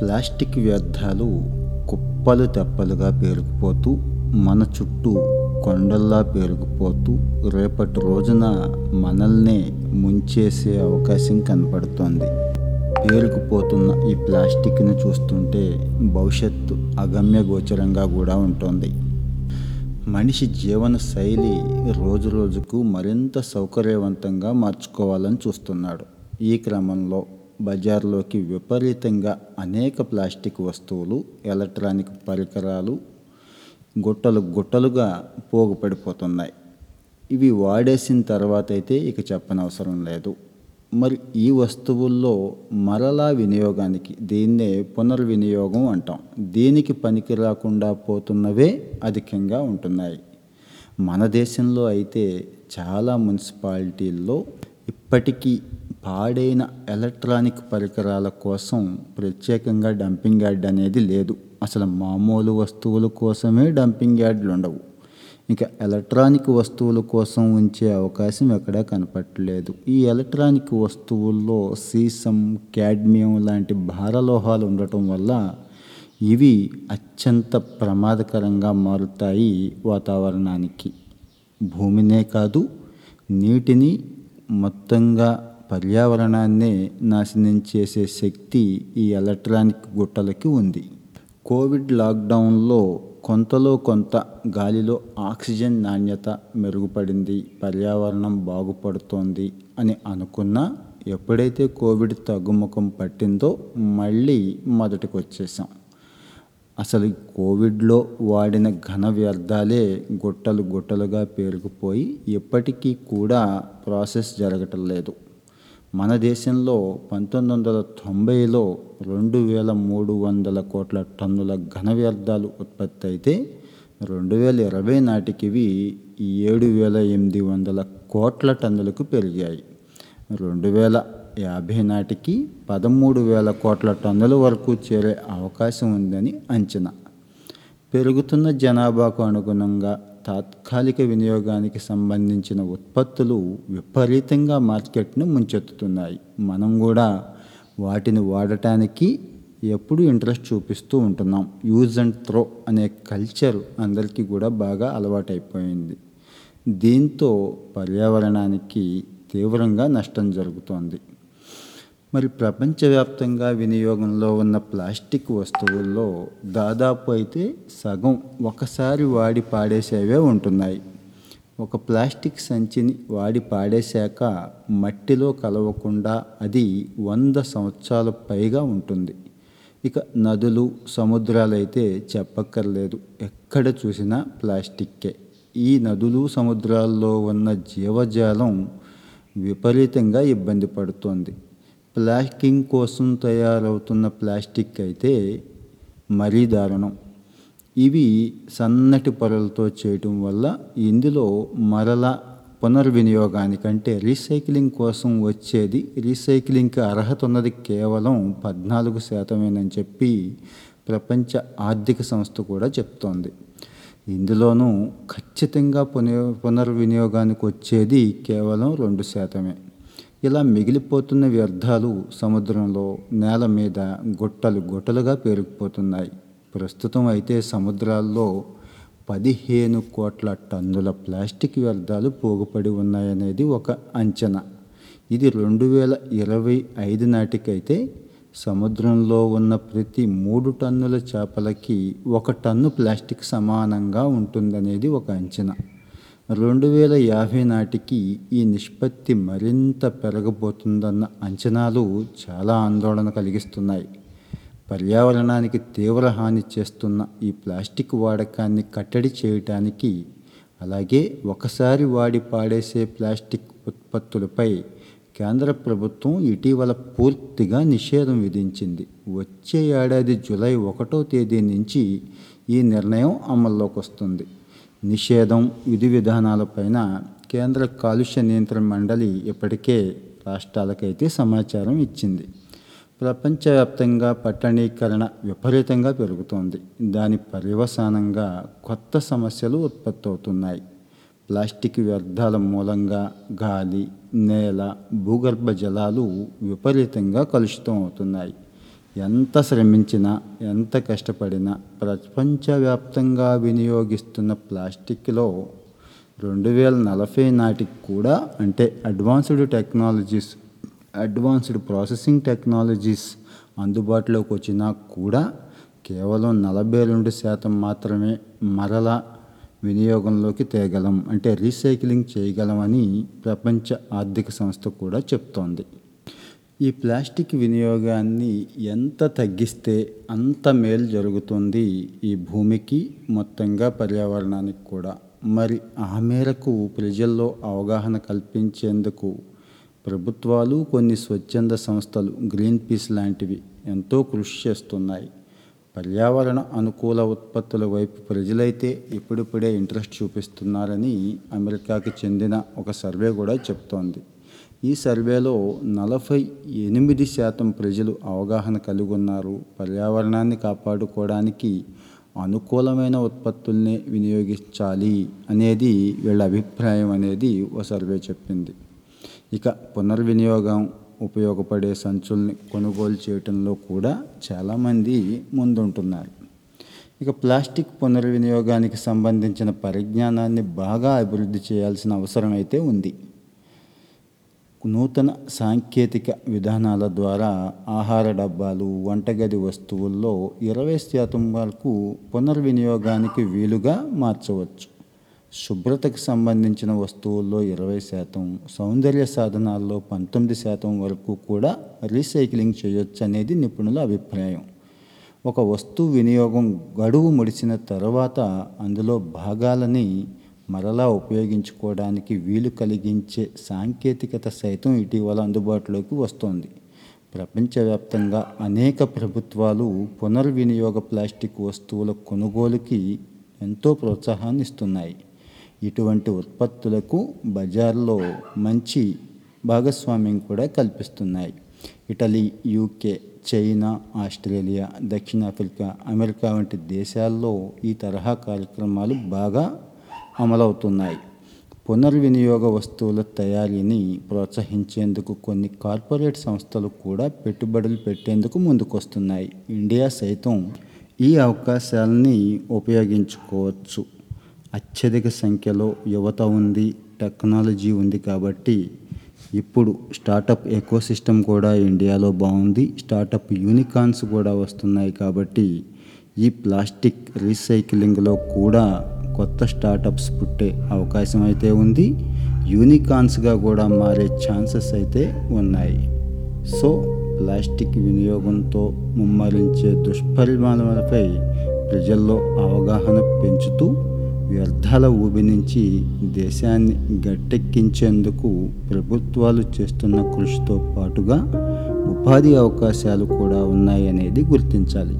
Plastic వ్యర్థాలు కుప్పలు తెప్పలుగా పేరుకుపోతూ మన చుట్టూ కొండల్లా పేరుకుపోతూ రేపటి రోజున మనల్నే ముంచేసే అవకాశం కనపడుతోంది. పేరుకుపోతున్న ఈ ప్లాస్టిక్ను చూస్తుంటే భవిష్యత్తు అగమ్య గోచరంగా కూడా ఉంటుంది. మనిషి జీవన శైలి రోజు రోజుకు మరింత సౌకర్యవంతంగా మార్చుకోవాలని చూస్తున్నాడు. ఈ క్రమంలో బజార్లోకి విపరీతంగా అనేక ప్లాస్టిక్ వస్తువులు ఎలక్ట్రానిక్ పరికరాలు గుట్టలు గుట్టలుగా పోగుపడిపోతున్నాయి. ఇవి వాడేసిన తర్వాత అయితే ఇక చెప్పనవసరం లేదు. మరి ఈ వస్తువుల్లో మరలా వినియోగానికి దీన్నే పునర్వినియోగం అంటాం. దీనికి పనికి రాకుండా పోతున్నవే అధికంగా ఉంటున్నాయి. మన దేశంలో అయితే చాలా మున్సిపాలిటీల్లో ఇప్పటికీ పాడైన ఎలక్ట్రానిక్ పరికరాల కోసం ప్రత్యేకంగా డంపింగ్ యార్డ్ అనేది లేదు. అసలు మామూలు వస్తువుల కోసమే డంపింగ్ యార్డ్లు ఉండవు. ఇంకా ఎలక్ట్రానిక్ వస్తువుల కోసం ఉంచే అవకాశం ఎక్కడా కనపట్టలేదు ఈ ఎలక్ట్రానిక్ వస్తువుల్లో సీసం క్యాడ్మియం లాంటి భారలోహాలు ఉండటం వల్ల ఇవి అత్యంత ప్రమాదకరంగా మారుతాయి వాతావరణానికి. భూమినే కాదు నీటిని మొత్తంగా పర్యావరణాన్ని నాశనం చేసే శక్తి ఈ ఎలక్ట్రానిక్ గుట్టలకి ఉంది. కోవిడ్ లాక్డౌన్లో కొంతలో కొంత గాలిలో ఆక్సిజన్ నాణ్యత మెరుగుపడింది. పర్యావరణం బాగుపడుతోంది అని అనుకున్నా ఎప్పుడైతే కోవిడ్ తగ్గుముఖం పట్టిందో మళ్ళీ మొదటికి వచ్చేసాం అసలు కోవిడ్లో వాడిన ఘన వ్యర్థాలే గుట్టలు గుట్టలుగా పేరుకుపోయి ఎప్పటికీ కూడా ప్రాసెస్ జరగటం లేదు. మన దేశంలో పంతొమ్మిది వందల తొంభైలో రెండు వేల మూడు వందల కోట్ల టన్నుల ఘన వ్యర్థాలు ఉత్పత్తి అయితే రెండు వేల ఇరవై నాటికివి ఏడు వేల ఎనిమిది వందల కోట్ల టన్నులకు పెరిగాయి. రెండు వేల యాభై నాటికి పదమూడు వేల కోట్ల టన్నుల వరకు చేరే అవకాశం ఉందని అంచనా. పెరుగుతున్న జనాభాకు అనుగుణంగా తాత్కాలిక వినియోగానికి సంబంధించిన ఉత్పత్తులు విపరీతంగా మార్కెట్ను ముంచెత్తుతున్నాయి. మనం కూడా వాటిని వాడటానికి ఎప్పుడు ఇంట్రెస్ట్ చూపిస్తూ ఉంటున్నాం. యూజ్ అండ్ త్రో అనే కల్చర్ అందరికీ కూడా బాగా అలవాటైపోయింది. దీంతో పర్యావరణానికి తీవ్రంగా నష్టం జరుగుతోంది. మరి ప్రపంచవ్యాప్తంగా వినియోగంలో ఉన్న ప్లాస్టిక్ వస్తువుల్లో దాదాపు అయితే సగం ఒకసారి వాడి పాడేసేవే ఉంటున్నాయి. ఒక ప్లాస్టిక్ సంచిని వాడి పాడేశాక మట్టిలో కలవకుండా అది వంద సంవత్సరాల పైగా ఉంటుంది. ఇక నదులు సముద్రాలైతే చెప్పక్కర్లేదు. ఎక్కడ చూసినా ప్లాస్టిక్కే. ఈ నదులు సముద్రాల్లో ఉన్న జీవజాలం విపరీతంగా ఇబ్బంది పడుతోంది. ప్లాస్టింగ్ కోసం తయారవుతున్న ప్లాస్టిక్ అయితే మరీ దారుణం. ఇవి సన్నటి పొరలతో చేయటం వల్ల ఇందులో మరల పునర్వినియోగానికంటే రీసైక్లింగ్ కోసం వచ్చేది రీసైక్లింగ్కి అర్హత ఉన్నది కేవలం పద్నాలుగు శాతమేనని చెప్పి ప్రపంచ ఆర్థిక సంస్థ కూడా చెప్తోంది. ఇందులోనూ ఖచ్చితంగా పునః పునర్వినియోగానికి వచ్చేది కేవలం రెండు శాతమే. ఇలా మిగిలిపోతున్న వ్యర్థాలు సముద్రంలో నేల మీద గుట్టలు గుట్టలుగా పేరుకుపోతున్నాయి. ప్రస్తుతం అయితే సముద్రాల్లో పదిహేను కోట్ల టన్నుల ప్లాస్టిక్ వ్యర్థాలు పోగుపడి ఉన్నాయనేది ఒక అంచనా. ఇది రెండు వేల ఇరవై ఐదు నాటికైతే సముద్రంలో ఉన్న ప్రతి మూడు టన్నుల చేపలకి ఒక టన్ను ప్లాస్టిక్ సమానంగా ఉంటుందనేది ఒక అంచనా. రెండు వేల యాభై నాటికి ఈ నిష్పత్తి మరింత పెరగబోతుందన్న అంచనాలు చాలా ఆందోళన కలిగిస్తున్నాయి. పర్యావరణానికి తీవ్ర హాని చేస్తున్న ఈ ప్లాస్టిక్ వాడకాన్ని కట్టడి చేయటానికి అలాగే ఒకసారి వాడి పాడేసే ప్లాస్టిక్ ఉత్పత్తులపై కేంద్ర ప్రభుత్వం ఇటీవల పూర్తిగా నిషేధం విధించింది. వచ్చే ఏడాది జూలై ఒకటో తేదీ నుంచి ఈ నిర్ణయం అమల్లోకి వస్తుంది నిషేధం విధి విధానాలపైన కేంద్ర కాలుష్య నియంత్రణ మండలి ఇప్పటికే రాష్ట్రాలకైతే సమాచారం ఇచ్చింది. ప్రపంచవ్యాప్తంగా పట్టణీకరణ విపరీతంగా పెరుగుతోంది. దాని పర్యవసానంగా కొత్త సమస్యలు ఉత్పత్తి అవుతున్నాయి ప్లాస్టిక్ వ్యర్థాల మూలంగా గాలి నేల భూగర్భ జలాలు విపరీతంగా కలుషితం అవుతున్నాయి ఎంత శ్రమించినా ఎంత కష్టపడినా ప్రపంచవ్యాప్తంగా వినియోగిస్తున్న ప్లాస్టిక్లో రెండు వేల నలభై నాటికి కూడా అంటే advanced technologies advanced processing technologies అందుబాటులోకి వచ్చినా కూడా కేవలం నలభై రెండు శాతం మాత్రమే మరలా వినియోగంలోకి తేగలం అంటే రీసైక్లింగ్ చేయగలమని ప్రపంచ ఆర్థిక సంస్థ కూడా చెప్తోంది. ఈ ప్లాస్టిక్ వినియోగాన్ని ఎంత తగ్గిస్తే అంత మేలు జరుగుతుంది ఈ భూమికి మొత్తంగా పర్యావరణానికి కూడా. మరి ఆ మేరకు ప్రజల్లో అవగాహన కల్పించేందుకు ప్రభుత్వాలు కొన్ని స్వచ్ఛంద సంస్థలు గ్రీన్ పీస్ లాంటివి ఎంతో కృషి చేస్తున్నాయి. పర్యావరణ అనుకూల ఉత్పత్తుల వైపు ప్రజలైతే ఇప్పుడిప్పుడే ఇంట్రెస్ట్ చూపిస్తున్నారని అమెరికాకి చెందిన ఒక సర్వే కూడా చెప్తోంది. ఈ సర్వేలో నలభై ఎనిమిది శాతం ప్రజలు అవగాహన కలిగి ఉన్నారు పర్యావరణాన్ని కాపాడుకోవడానికి అనుకూలమైన ఉత్పత్తుల్ని వినియోగించాలి అనేది వీళ్ళ అభిప్రాయం అనేది ఓ సర్వే చెప్పింది. ఇక పునర్వినియోగం ఉపయోగపడే సంచుల్ని కొనుగోలు చేయటంలో కూడా చాలామంది ముందుంటున్నారు. ఇక ప్లాస్టిక్ పునర్వినియోగానికి సంబంధించిన పరిజ్ఞానాన్ని బాగా అభివృద్ధి చేయాల్సిన అవసరం అయితే ఉంది. నూతన సాంకేతిక విధానాల ద్వారా ఆహార డబ్బాలు వంటగది వస్తువుల్లో ఇరవై శాతం వరకు పునర్వినియోగానికి వీలుగా మార్చవచ్చు. శుభ్రతకు సంబంధించిన వస్తువుల్లో ఇరవై శాతం సౌందర్య సాధనాల్లో పంతొమ్మిది శాతం వరకు కూడా రీసైక్లింగ్ చేయొచ్చు అనేది నిపుణుల అభిప్రాయం. ఒక వస్తువు వినియోగం గడువు ముడిచిన తర్వాత అందులో భాగాలని మరలా ఉపయోగించుకోవడానికి వీలు కలిగించే సాంకేతికత సైతం ఇటీవల అందుబాటులోకి వస్తోంది. ప్రపంచవ్యాప్తంగా అనేక ప్రభుత్వాలు పునర్వినియోగ ప్లాస్టిక్ వస్తువుల కొనుగోలుకి ఎంతో ప్రోత్సాహాన్ని ఇస్తున్నాయి ఇటువంటి ఉత్పత్తులకు బజార్లో మంచి భాగస్వామ్యం కూడా కల్పిస్తున్నాయి. ఇటలీ యూకే చైనా ఆస్ట్రేలియా దక్షిణాఫ్రికా అమెరికా వంటి దేశాల్లో ఈ తరహా కార్యక్రమాలు బాగా అమలవుతున్నాయి. పునర్వినియోగ వస్తువుల తయారీని ప్రోత్సహించేందుకు కొన్ని కార్పొరేట్ సంస్థలు కూడా పెట్టుబడులు పెట్టేందుకు ముందుకొస్తున్నాయి. ఇండియా సైతం ఈ అవకాశాలని ఉపయోగించుకోవచ్చు. అత్యధిక సంఖ్యలో యువత ఉంది టెక్నాలజీ ఉంది కాబట్టి ఇప్పుడు స్టార్టప్ ఎకోసిస్టమ్ కూడా ఇండియాలో బాగుంది స్టార్టప్ యూనికాన్స్ కూడా వస్తున్నాయి కాబట్టి ఈ ప్లాస్టిక్ రీసైక్లింగ్లో కూడా కొత్త స్టార్టప్స్ పుట్టే అవకాశం అయితే ఉంది. యూనికాన్స్గా కూడా మారే ఛాన్సెస్ అయితే ఉన్నాయి. సో ప్లాస్టిక్ వినియోగంతో ముమ్మరించే దుష్పరిణామాలపై ప్రజల్లో అవగాహన పెంచుతూ వ్యర్థాల ఊబి నుంచి దేశాన్ని గట్టెక్కించేందుకు ప్రభుత్వాలు చేస్తున్న కృషితో పాటుగా ఉపాధి అవకాశాలు కూడా ఉన్నాయనేది గుర్తించాలి.